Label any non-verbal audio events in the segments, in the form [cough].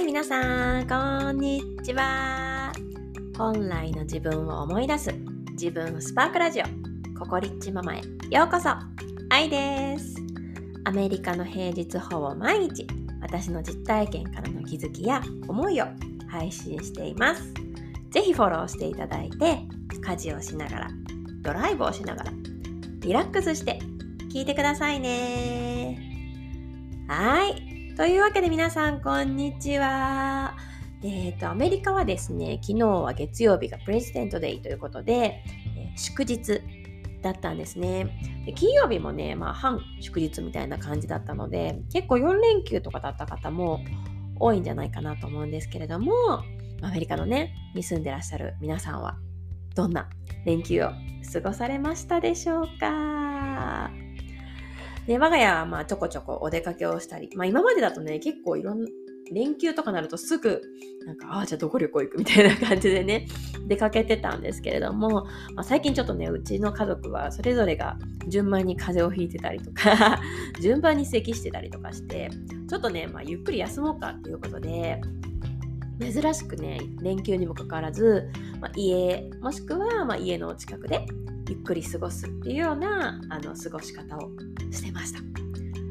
い、皆さん、こんにちは。本来の自分を思い出す自分スパークラジオ、ココリッチママへようこそ。愛です。アメリカの平日ほぼ毎日、私の実体験からの気づきや思いを配信しています。ぜひフォローしていただいて、家事をしながら、ドライブをしながら、リラックスして聞いてくださいね。はい。というわけで皆さん、こんにちは。えっ、ー、と、アメリカはですね、昨日は月曜日がプレジデントデイということで、えー、祝日だったんですねで。金曜日もね、まあ、半祝日みたいな感じだったので、結構4連休とかだった方も多いんじゃないかなと思うんですけれども、アメリカのね、に住んでらっしゃる皆さんは、どんな連休を過ごされましたでしょうか？で、我が家はまあちょこちょこお出かけをしたり、まあ今までだとね、結構いろんな、連休とかなるとすぐ、なんか、ああ、じゃあどこ旅行行くみたいな感じでね、[laughs] 出かけてたんですけれども、まあ、最近ちょっとね、うちの家族はそれぞれが順番に風邪をひいてたりとか [laughs] 順番に咳してたりとかして、ちょっとね、まあ、ゆっくり休もうかっていうことで、珍しくね、連休にもかかわらず、まあ、家、もしくはま家の近くでゆっくり過ごすっていうようなあの過ごし方をしてました。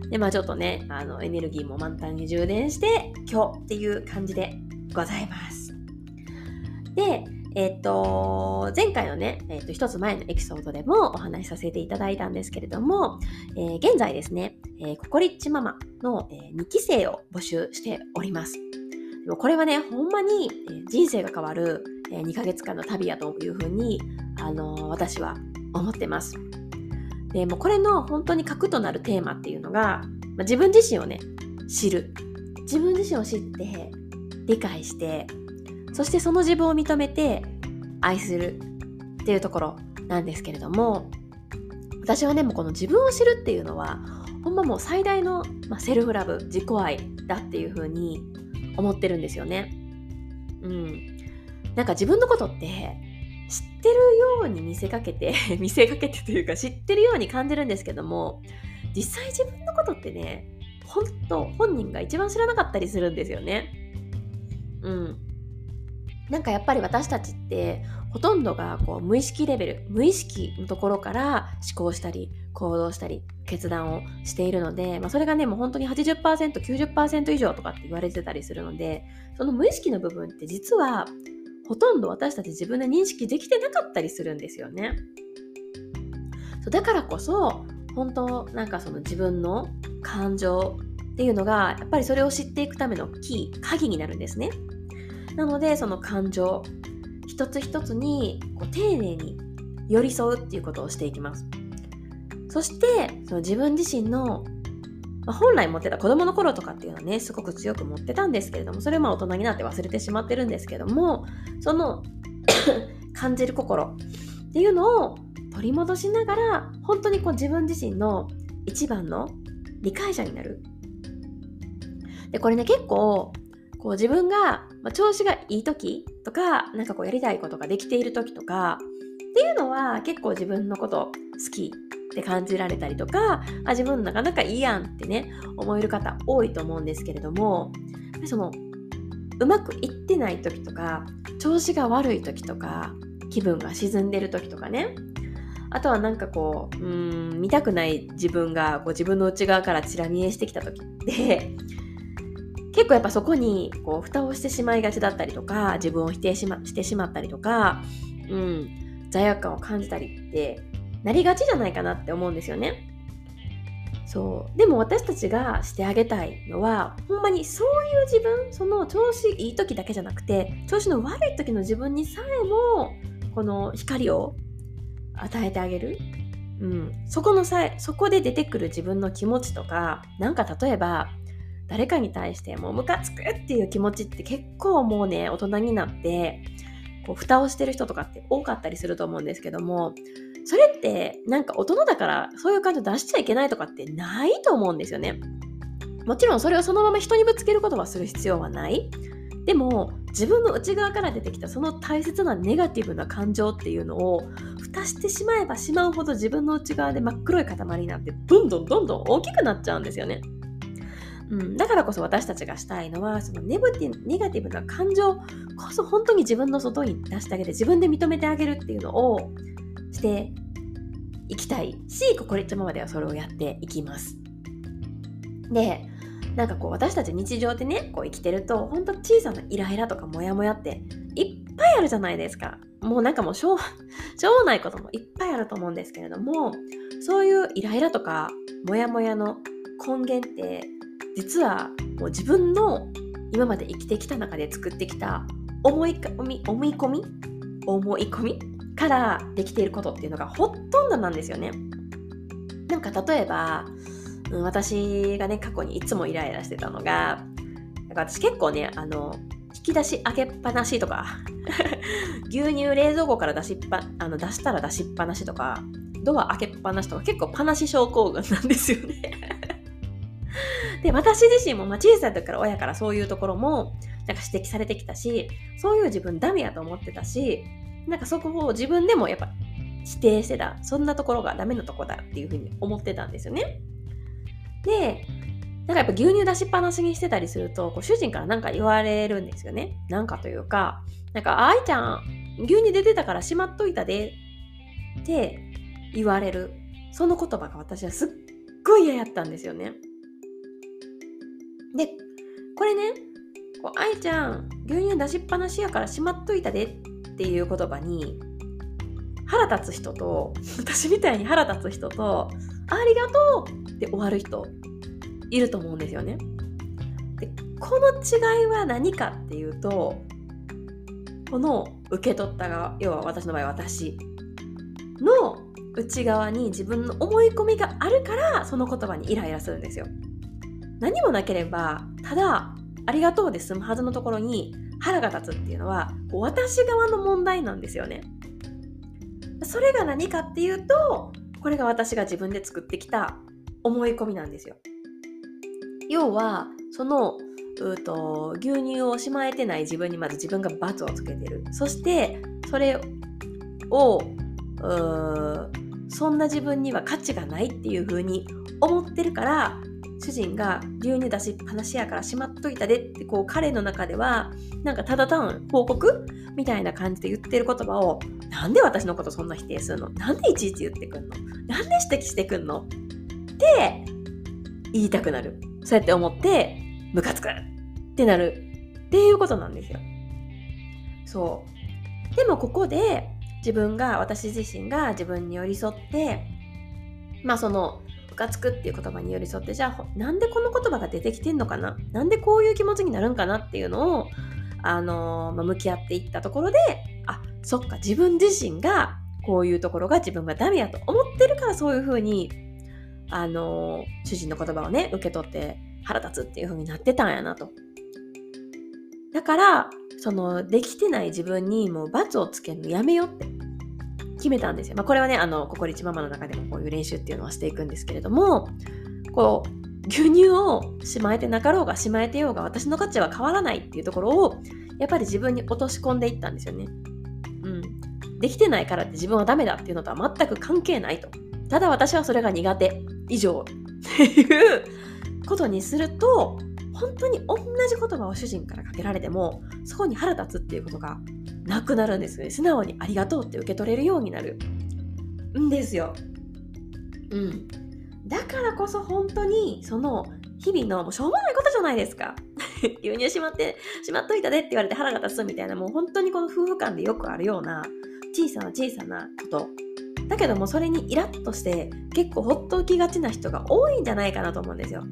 で、まあちょっとね、あのエネルギーも満タンに充電して、今日っていう感じでございます。で、えっ、と、前回のね、えっ、と、一つ前のエピソードでもお話しさせていただいたんですけれども、えー、現在ですね、え、ココリッチママの、え、2期生を募集しております。これはね、ほんまに人生が変わる2ヶ月間の旅やというふうに、あの私は思ってます。でもこれの本当に核となるテーマっていうのが、まあ、自分自身をね知る自分自身を知って理解してそしてその自分を認めて愛するっていうところなんですけれども私はねもうこの自分を知るっていうのはほんまもう最大の、まあ、セルフラブ自己愛だっていうふうに思ってるんですよね。うん。なんか自分のことって知ってるように見せかけて [laughs] 見せかけてというか知ってるように感じるんですけども実際自分のことってね本当本人が一番知らなかったりするんですよねうんなんかやっぱり私たちってほとんどがこう無意識レベル無意識のところから思考したり行動したり決断をしているので、まあ、それがねもう本当に 80%90% 以上とかって言われてたりするのでその無意識の部分って実はほとんど私たち自分で認識できてなかったりするんですよね。そうだからこそ本当なんかその自分の感情っていうのがやっぱりそれを知っていくためのキー鍵になるんですね。なのでその感情一つ一つにこう丁寧に寄り添うっていうことをしていきます。そしてその自分自身のまあ、本来持ってた子供の頃とかっていうのはねすごく強く持ってたんですけれどもそれはまあ大人になって忘れてしまってるんですけどもその [coughs] 感じる心っていうのを取り戻しながら本当にこう自分自身の一番の理解者になる。でこれね結構こう自分が、まあ、調子がいい時とかなんかこうやりたいことができている時とかっていうのは結構自分のこと好きって感じられたりとかあ自分なかなかいいやんってね思える方多いと思うんですけれどもそのうまくいってない時とか調子が悪い時とか気分が沈んでる時とかねあとはなんかこううん見たくない自分がこう自分の内側からちら見えしてきた時って結構やっぱそこにこう蓋をしてしまいがちだったりとか自分を否定し,、ま、してしまったりとか、うん、罪悪感を感じたりってなりがちじゃないかなって思うんですよね。そう。でも私たちがしてあげたいのはほんまにそういう自分その調子いい時だけじゃなくて調子の悪い時の自分にさえもこの光を与えてあげる、うん、そこのさえそこで出てくる自分の気持ちとかなんか例えば誰かに対してもうムカつくっていう気持ちって結構もうね大人になってこう蓋をしてる人とかって多かったりすると思うんですけどもそれってなんか大人だからそういう感情出しちゃいけないとかってないと思うんですよね。もちろんそれをそのまま人にぶつけることはする必要はない。でも自分の内側から出てきたその大切なネガティブな感情っていうのを蓋してしまえばしまうほど自分の内側で真っ黒い塊になってどんどんどんどん大きくなっちゃうんですよね。うん、だからこそ私たちがしたいのはそのネガティネガティブな感情こそ本当に自分の外に出してあげて自分で認めてあげるっていうのをしていきたいしここリッチママではそれをやっていきます。でなんかこう私たち日常でねこう生きてると本当小さなイライラとかモヤモヤっていっぱいあるじゃないですか。もうなんかもうしょう [laughs] しょうもないこともいっぱいあると思うんですけれどもそういうイライラとかモヤモヤの根源って実はもう自分の今まで生きてきた中で作ってきた思い込み思い込み思い込みからできていることっていうのがほとんどなんですよね。なんか例えば、うん、私がね過去にいつもイライラしてたのがなんか私結構ねあの引き出し開けっぱなしとか [laughs] 牛乳冷蔵庫から出しっぱあの出したら出しっぱなしとかドア開けっぱなしとか結構パなし症候群なんですよね [laughs] で私自身もまあ小さい時から親からそういうところもなんか指摘されてきたしそういう自分ダメやと思ってたしなんかそこを自分でもやっぱ否定してた。そんなところがダメなとこだっていうふうに思ってたんですよね。でなんかやっぱ牛乳出しっぱなしにしてたりするとこう主人から何か言われるんですよね。なんかというかなんか愛ちゃん牛乳出てたからしまっといたでって言われる。その言葉が私はすっごい嫌やったんですよね。でこれねこう愛ちゃん牛乳出しっぱなしやからしまっといたでっていう言葉に腹立つ人と私みたいに腹立つ人とありがとうって終わる人いると思うんですよね。でこの違いは何かっていうとこの受け取った側要は私の場合私の内側に自分の思い込みがあるからその言葉にイライラするんですよ。何もなければただありがとうで済むはずのところに腹が立つっていうのは私側の問題なんですよね。それが何かっていうとこれが私が自分で作ってきた思い込みなんですよ。要はそのうと牛乳をしまえてない自分にまず自分が罰をつけてるそしてそれをそんな自分には価値がないっていう風に思ってるから主人が牛乳出しっぱなしやからしまっといたでってこう彼の中ではなんかただ単報告？みたいな感じで言ってる言葉をなんで私のことそんな否定するの？なんでいちいち言ってくんの？なんで指摘してくんの？って言いたくなる。そうやって思ってムカつく。ってなる。っていうことなんですよ。そう。でもここで自分が私自身が自分に寄り添ってまあそのムカつくっていう言葉に寄り添ってじゃあなんでこの言葉が出てきてんのかな？なんでこういう気持ちになるんかなっていうのをあのー、まあ、向き合っていったところであそっか自分自身がこういうところが自分がダメやと思ってるからそういうふうにあのー、主人の言葉をね受け取って腹立つっていう風になってたんやなと。だからそのできてない自分にもう罰をつけるのやめようって。決めたんですよ。まあ、これはね、あの、ココリチママの中でもこういう練習っていうのはしていくんですけれども、こう、牛乳をしまえてなかろうがしまえてようが私の価値は変わらないっていうところを、やっぱり自分に落とし込んでいったんですよね。うん。できてないからって自分はダメだっていうのとは全く関係ないと。ただ私はそれが苦手以上っていうことにすると、本当に同じ言葉を主人からかけられてもそこに腹立つっていうことがなくなるんですね。素直にありがとうって受け取れるようになる。んですよ。うん。だからこそ本当にその日々のもうしょうもないことじゃないですか。[laughs] 牛乳しまってしまっといたでって言われて腹が立つみたいなもう本当にこの夫婦間でよくあるような小さな小さなこと。だけどもそれにイラッとして結構ほっときがちな人が多いんじゃないかなと思うんですよ。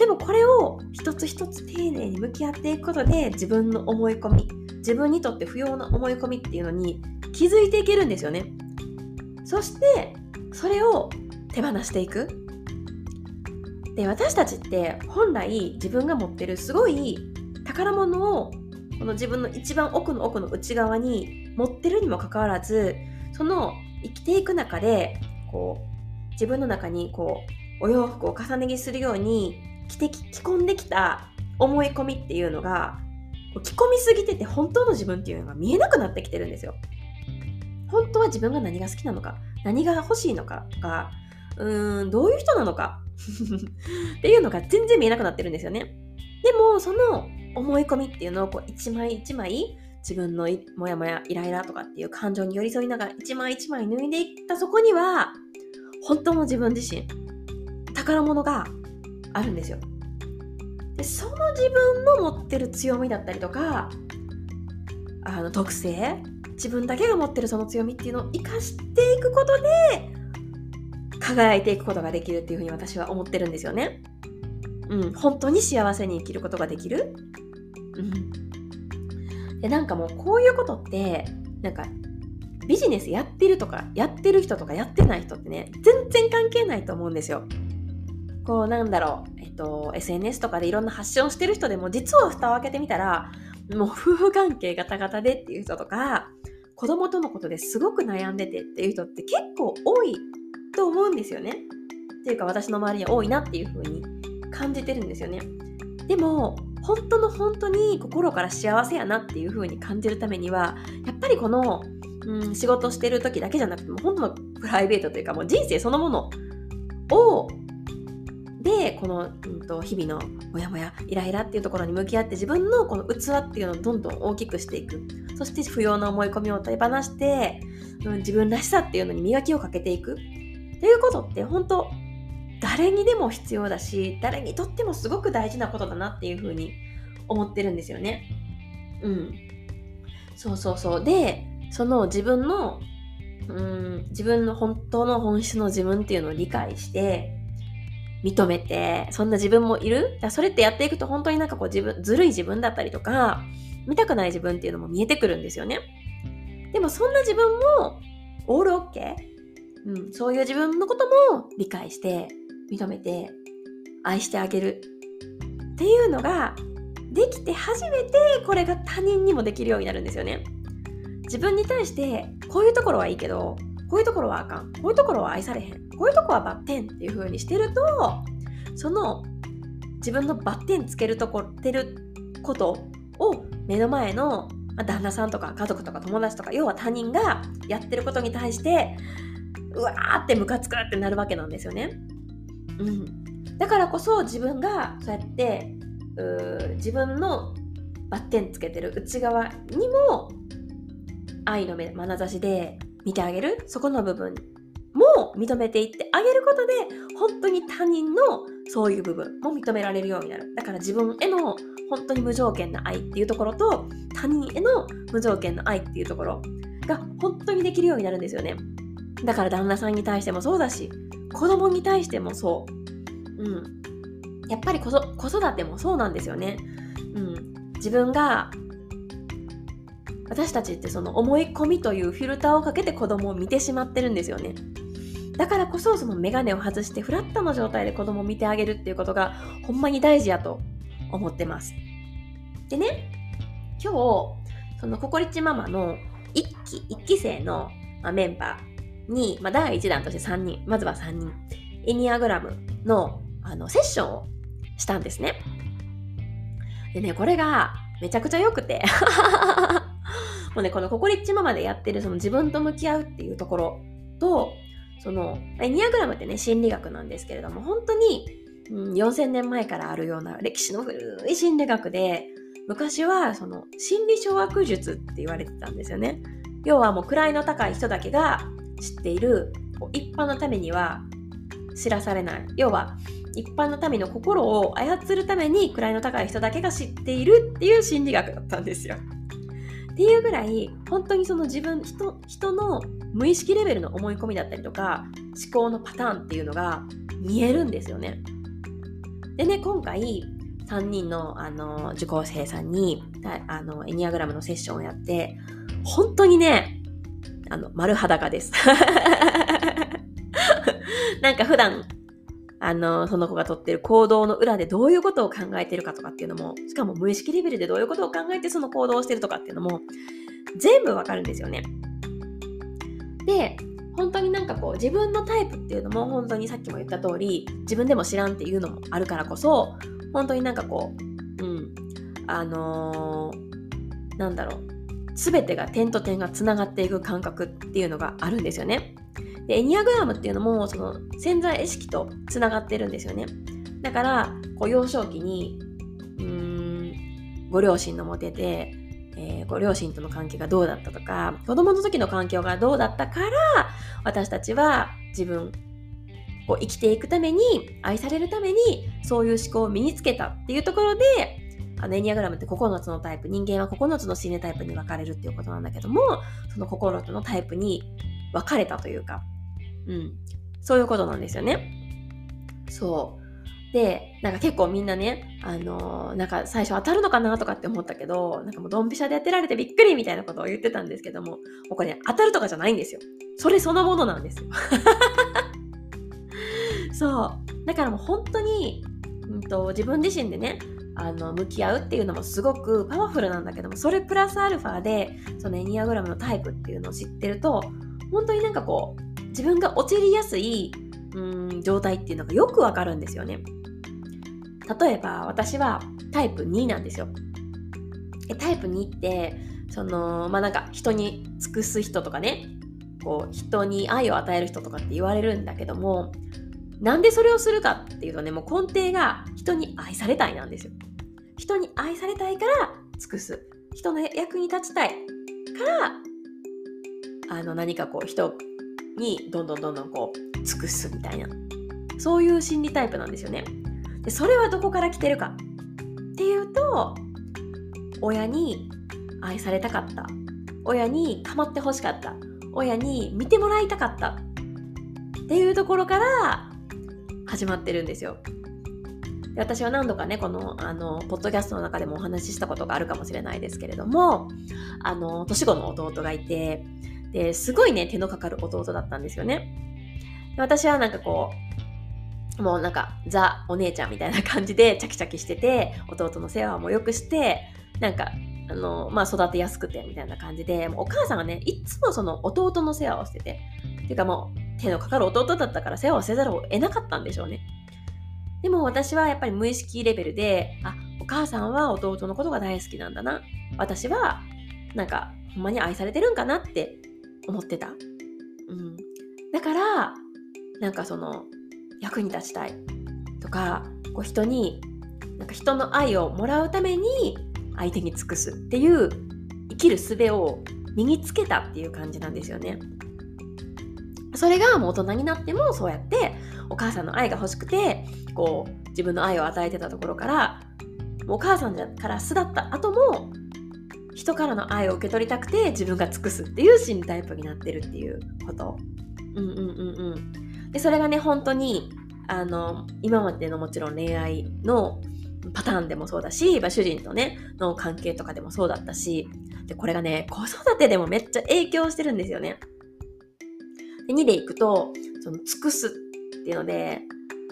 でもこれを一つ一つ丁寧に向き合っていくことで自分の思い込み自分にとって不要な思い込みっていうのに気づいていけるんですよね。そしてそれを手放していく。で私たちって本来自分が持ってるすごい宝物をこの自分の一番奥の奥の内側に持ってるにもかかわらずその生きていく中でこう。自分の中にこうお洋服を重ね着するように着て着込んできた思い込みっていうのが着込みすぎてて本当の自分っていうのが見えなくなってきてるんですよ。本当は自分が何が好きなのか何が欲しいのかとかうーんどういう人なのか [laughs] っていうのが全然見えなくなってるんですよね。でも、その思い込みっていうのをこう一枚一枚自分のモヤモヤイライラとかっていう感情に寄り添いながら一枚一枚脱いでいったそこには本当の自分自身宝物があるんですよでその自分の持ってる強みだったりとかあの特性自分だけが持ってるその強みっていうのを生かしていくことで輝いていくことができるっていうふうに私は思ってるんですよね。うん、本当に幸せに生きることができる。うん。で、なんかもうこういうことって、なんかビジネスやってるとか、やってる人とかやってない人ってね、全然関係ないと思うんですよ。こうなんだろう、えっと、SNS とかでいろんな発信をしてる人でも、実は蓋を開けてみたら、もう夫婦関係ガタガタでっていう人とか、子供とのことですごく悩んでてっていう人って結構多いと思うんですよね。っていうか私の周りには多いなっていう風に感じてるんですよね。でも本当の本当に心から幸せやなっていう風に感じるためにはやっぱりこの、うん、仕事してる時だけじゃなくても本当のプライベートというかもう人生そのものをでこの、うんと、日々のモヤモヤイライラっていうところに向き合って自分のこの器っていうのをどんどん大きくしていくそして不要な思い込みを手放して、うん、自分らしさっていうのに磨きをかけていくっていうことって本当誰にでも必要だし誰にとってもすごく大事なことだなっていうふうに思ってるんですよね。うん。そうそうそう。で、その自分の、うん、自分の本当の本質の自分っていうのを理解して、認めて、そんな自分もいる？それってやっていくと本当になんかこう自分、ずるい自分だったりとか、見たくない自分っていうのも見えてくるんですよね。でもそんな自分も、オールオッケー。うん、そういう自分のことも理解して認めて愛してあげる。っていうのができて初めてこれが他人にもできるようになるんですよね。自分に対してこういうところはいいけどこういうところはあかん。こういうところは愛されへん。こういうとこはバッテンっていう風にしてるとその自分のバッテンつけるとこってることを目の前の旦那さんとか家族とか友達とか要は他人がやってることに対してうわーってムカつくってなるわけなんですよね。うん、だからこそ自分がそうやって自分のバッテンつけてる内側にも愛の目眼差しで見てあげるそこの部分も認めていってあげることで本当に他人のそういう部分も認められるようになるだから自分への本当に無条件な愛っていうところと他人への無条件の愛っていうところが本当にできるようになるんですよねだから旦那さんに対してもそうだし、子供に対してもそう。うん。やっぱり子育てもそうなんですよね。うん。自分が、私たちってその思い込みというフィルターをかけて子供を見てしまってるんですよね。だからこそそのメガネを外してフラットの状態で子供を見てあげるっていうことがほんまに大事やと思ってます。でね、今日、そのココリッチママの1期、1期生のメンバー、に、まあ、第1弾として3人、まずは3人、エニアグラムのあのセッションをしたんですね。でね、これがめちゃくちゃ良くて [laughs] もうね、このココリッチママでやってるその自分と向き合うっていうところと、その、エニアグラムってね、心理学なんですけれども、本当に、うん、4000年前からあるような歴史の古い心理学で、昔はその心理掌握術って言われてたんですよね。要はもう位の高い人だけが知っている一般の民には知らされない要は一般の民の心を操るために位の高い人だけが知っているっていう心理学だったんですよ。っていうぐらい本当にその自分人人の無意識レベルの思い込みだったりとか思考のパターンっていうのが見えるんですよね。でね今回3人のあの受講生さんにあのエニアグラムのセッションをやって本当にねあの、丸裸です。[laughs] なんか普段、あの、その子がとってる行動の裏でどういうことを考えてるかとかっていうのも、しかも無意識レベルでどういうことを考えてその行動をしてるとかっていうのも、全部わかるんですよね。で、本当になんかこう自分のタイプっていうのも本当にさっきも言った通り自分でも知らんっていうのもあるからこそ本当になんかこううんあのー、なんだろう全てが点と点がつながっていく感覚っていうのがあるんですよね。で、エニアグラムっていうのも、その潜在意識とつながってるんですよね。だから、こう幼少期に、うーん、ご両親のもてて、えー、ご両親との関係がどうだったとか、子供の時の環境がどうだったから、私たちは自分、こう生きていくために、愛されるために、そういう思考を身につけたっていうところで、あのエニアグラムって9つのタイプ、人間は9つの心理タイプに分かれるっていうことなんだけども、その9つのタイプに分かれたというか、うん。そういうことなんですよね。そう。で、なんか結構みんなね、あのー、なんか最初当たるのかなとかって思ったけど、なんかもうドンピシャでやってられてびっくりみたいなことを言ってたんですけども、もうこれ、ね、当たるとかじゃないんですよ。それそのものなんですよ。[laughs] そう。だからもう本当に、うんと、自分自身でね、あの向き合うっていうのもすごくパワフルなんだけどもそれプラスアルファでそのエニアグラムのタイプっていうのを知ってると本当になんかこう自分が陥りやすいうん状態っていうのがよくわかるんですよね。例えば私はタイプ2なんですよ。えタイプ2ってそのまあなんか人に尽くす人とかねこう人に愛を与える人とかって言われるんだけどもなんでそれをするかっていうとねもう根底が人に愛されたいなんですよ。人に愛されたいから尽くす。人の役に立ちたいからあの何かこう人にどんどんどんどんこう尽くすみたいな。そういう心理タイプなんですよね。でそれはどこから来てるかっていうと親に愛されたかった。親に構ってほしかった。親に見てもらいたかった。っていうところから始まってるんですよ。で私は何度かねこのあのポッドキャストの中でもお話ししたことがあるかもしれないですけれどもあの年子の弟がいてですごいね手のかかる弟だったんですよね。で私はなんかこうもうなんかザお姉ちゃんみたいな感じでチャキチャキしてて弟の世話もよくしてなんかあのまあ育てやすくてみたいな感じでもうお母さんがねいつもその弟の世話をしてて。っていうかもう手のかかる弟だったから世話をせざるを得なかったんでしょうねでも私はやっぱり無意識レベルであお母さんは弟のことが大好きなんだな私はなんかほんまに愛されてるんかなって思ってた。うん。だから、なんかその、役に立ちたいとか、こう人に、なんか人の愛をもらうために相手に尽くすっていう生きる術を身につけたっていう感じなんですよね。それがもう大人になってもそうやってお母さんの愛が欲しくてこう自分の愛を与えてたところからお母さんから巣立った後も人からの愛を受け取りたくて自分が尽くすっていう心理タイプになってるっていうこと。うんうんうんうん。で、それがね、本当に、あの、今までのもちろん恋愛のパターンでもそうだし、まあ、主人とね、の関係とかでもそうだったし、で、これがね、子育てでもめっちゃ影響してるんですよね。で、2でいくと、その、尽くすっていうので、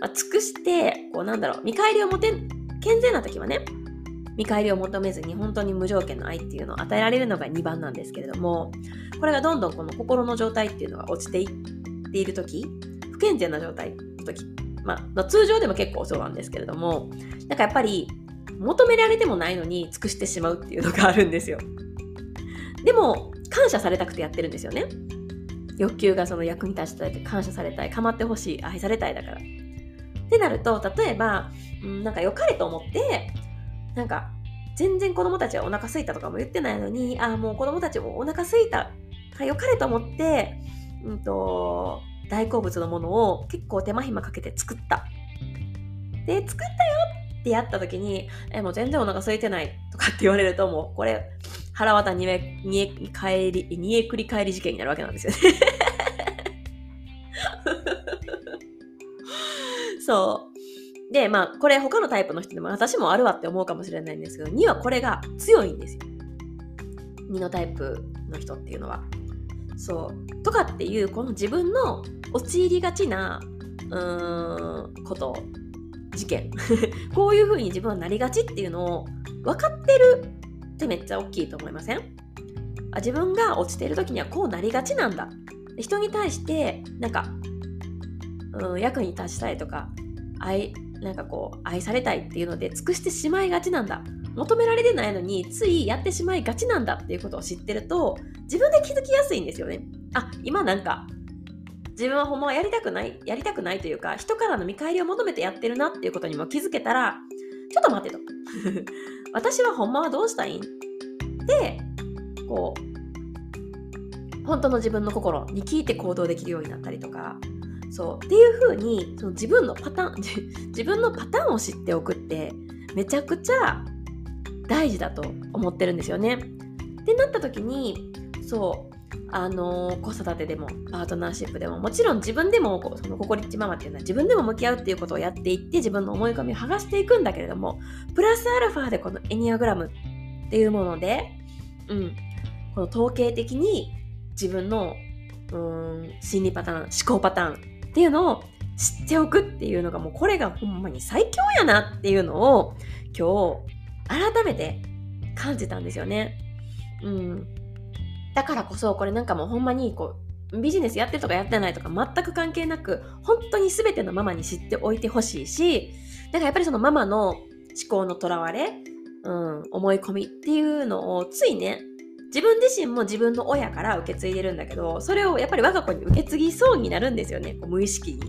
まあ、尽くして、こうなんだろう、見返りを持て、健全な時はね、見返りを求めずに本当に無条件の愛っていうのを与えられるのが2番なんですけれどもこれがどんどんこの心の状態っていうのが落ちていっている時不健全な状態の時まあ通常でも結構そうなんですけれどもなんかやっぱり求められてもないのに尽くしてしまうっていうのがあるんですよ。でも感謝されたくてやってるんですよね。欲求がその役に立ちたいって感謝されたい構ってほしい愛されたいだから。ってなると例えば、うん、なんか良かれと思ってなんか全然子供たちはお腹空いたとかも言ってないのにああもう子供たちもお腹空いたかよかれと思って、うんと、大好物のものを結構手間暇かけて作った。で作ったよってやった時にえもう全然お腹空いてないとかって言われるともうこれ腹渡煮え煮え返り煮え繰り返り事件になるわけなんですよね [laughs] そうで、まあ、これ他のタイプの人でも私もあるわって思うかもしれないんですけど、2はこれが強いんですよ。2のタイプの人っていうのは。そう。とかっていう、この自分の陥りがちな、うーん、こと、事件。[laughs] こういう風に自分はなりがちっていうのを分かってるってめっちゃ大きいと思いません？あ自分が落ちてる時にはこうなりがちなんだ。人に対して、なんか、うん、役に立ちたいとか、愛なんかこう愛されたいっていうので尽くしてしまいがちなんだ求められてないのについやってしまいがちなんだっていうことを知ってると自分で気づきやすいんですよねあ今なんか自分はほんまはやりたくない、やりたくないというか、人からの見返りを求めてやってるなっていうことにも気づけたら、ちょっと待てと。[laughs] 私はほんまはどうしたいん？で、こう、本当の自分の心に聞いて行動できるようになったりとか、そうっていう風にその自分のパターン [laughs] 自分のパターンを知っておくってめちゃくちゃ大事だと思ってるんですよね。ってなった時にそうあのー、子育てでもパートナーシップでももちろん自分でもこそのココリッチママっていうのは自分でも向き合うっていうことをやっていって自分の思い込みを剥がしていくんだけれどもプラスアルファでこのエニアグラムっていうもので、うん、この統計的に自分のうん心理パターン思考パターンっていうのを知っておくっていうのがもうこれがほんまに最強やなっていうのを今日改めて感じたんですよね。うん。だからこそこれなんかもうほんまにこうビジネスやってとかやってないとか全く関係なく本当に全てのママに知っておいてほしいしだからやっぱりそのママの思考のとらわれ、うん、思い込みっていうのをついね自分自身も自分の親から受け継いでるんだけどそれをやっぱり我が子に受け継ぎそうになるんですよねこう無意識に。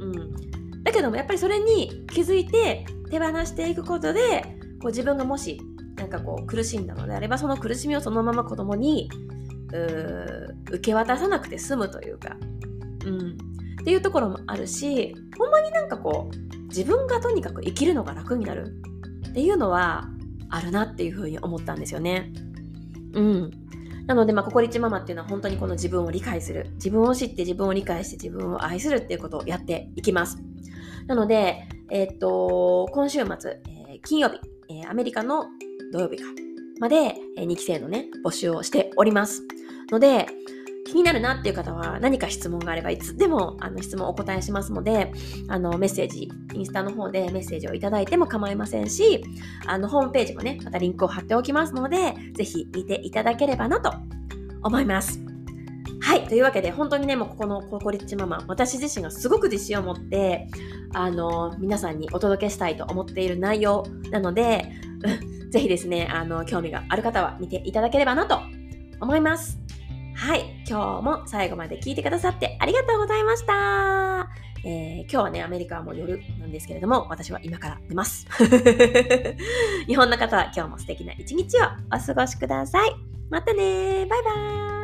うん、だけどもやっぱりそれに気づいて手放していくことでこう自分がもしなんかこう苦しんだのであればその苦しみをそのまま子供に受け渡さなくて済むというか、うん、っていうところもあるしほんまになんかこう自分がとにかく生きるのが楽になるっていうのはあるなっていうふうに思ったんですよね。うん。なので、まあ、ココリッチママっていうのは本当にこの自分を理解する。自分を知って自分を理解して自分を愛するっていうことをやっていきます。なので、えー、っと、今週末、えー、金曜日、えー、アメリカの土曜日か、まで、2期生のね、募集をしております。ので、気になるなっていう方は何か質問があればいつでもあの質問お答えしますのであのメッセージインスタの方でメッセージをいただいても構いませんしあのホームページもねまたリンクを貼っておきますのでぜひ見ていただければなと思います。はい。というわけで、本当にね、もうここのココリッチママ、私自身がすごく自信を持って、あの、皆さんにお届けしたいと思っている内容なので、[laughs] ぜひですね、あの、興味がある方は見ていただければなと思います。はい。今日も最後まで聞いてくださってありがとうございました。えー、今日はね、アメリカはもう夜なんですけれども、私は今から寝ます。[laughs] 日本の方は今日も素敵な一日をお過ごしください。またねバイバーイ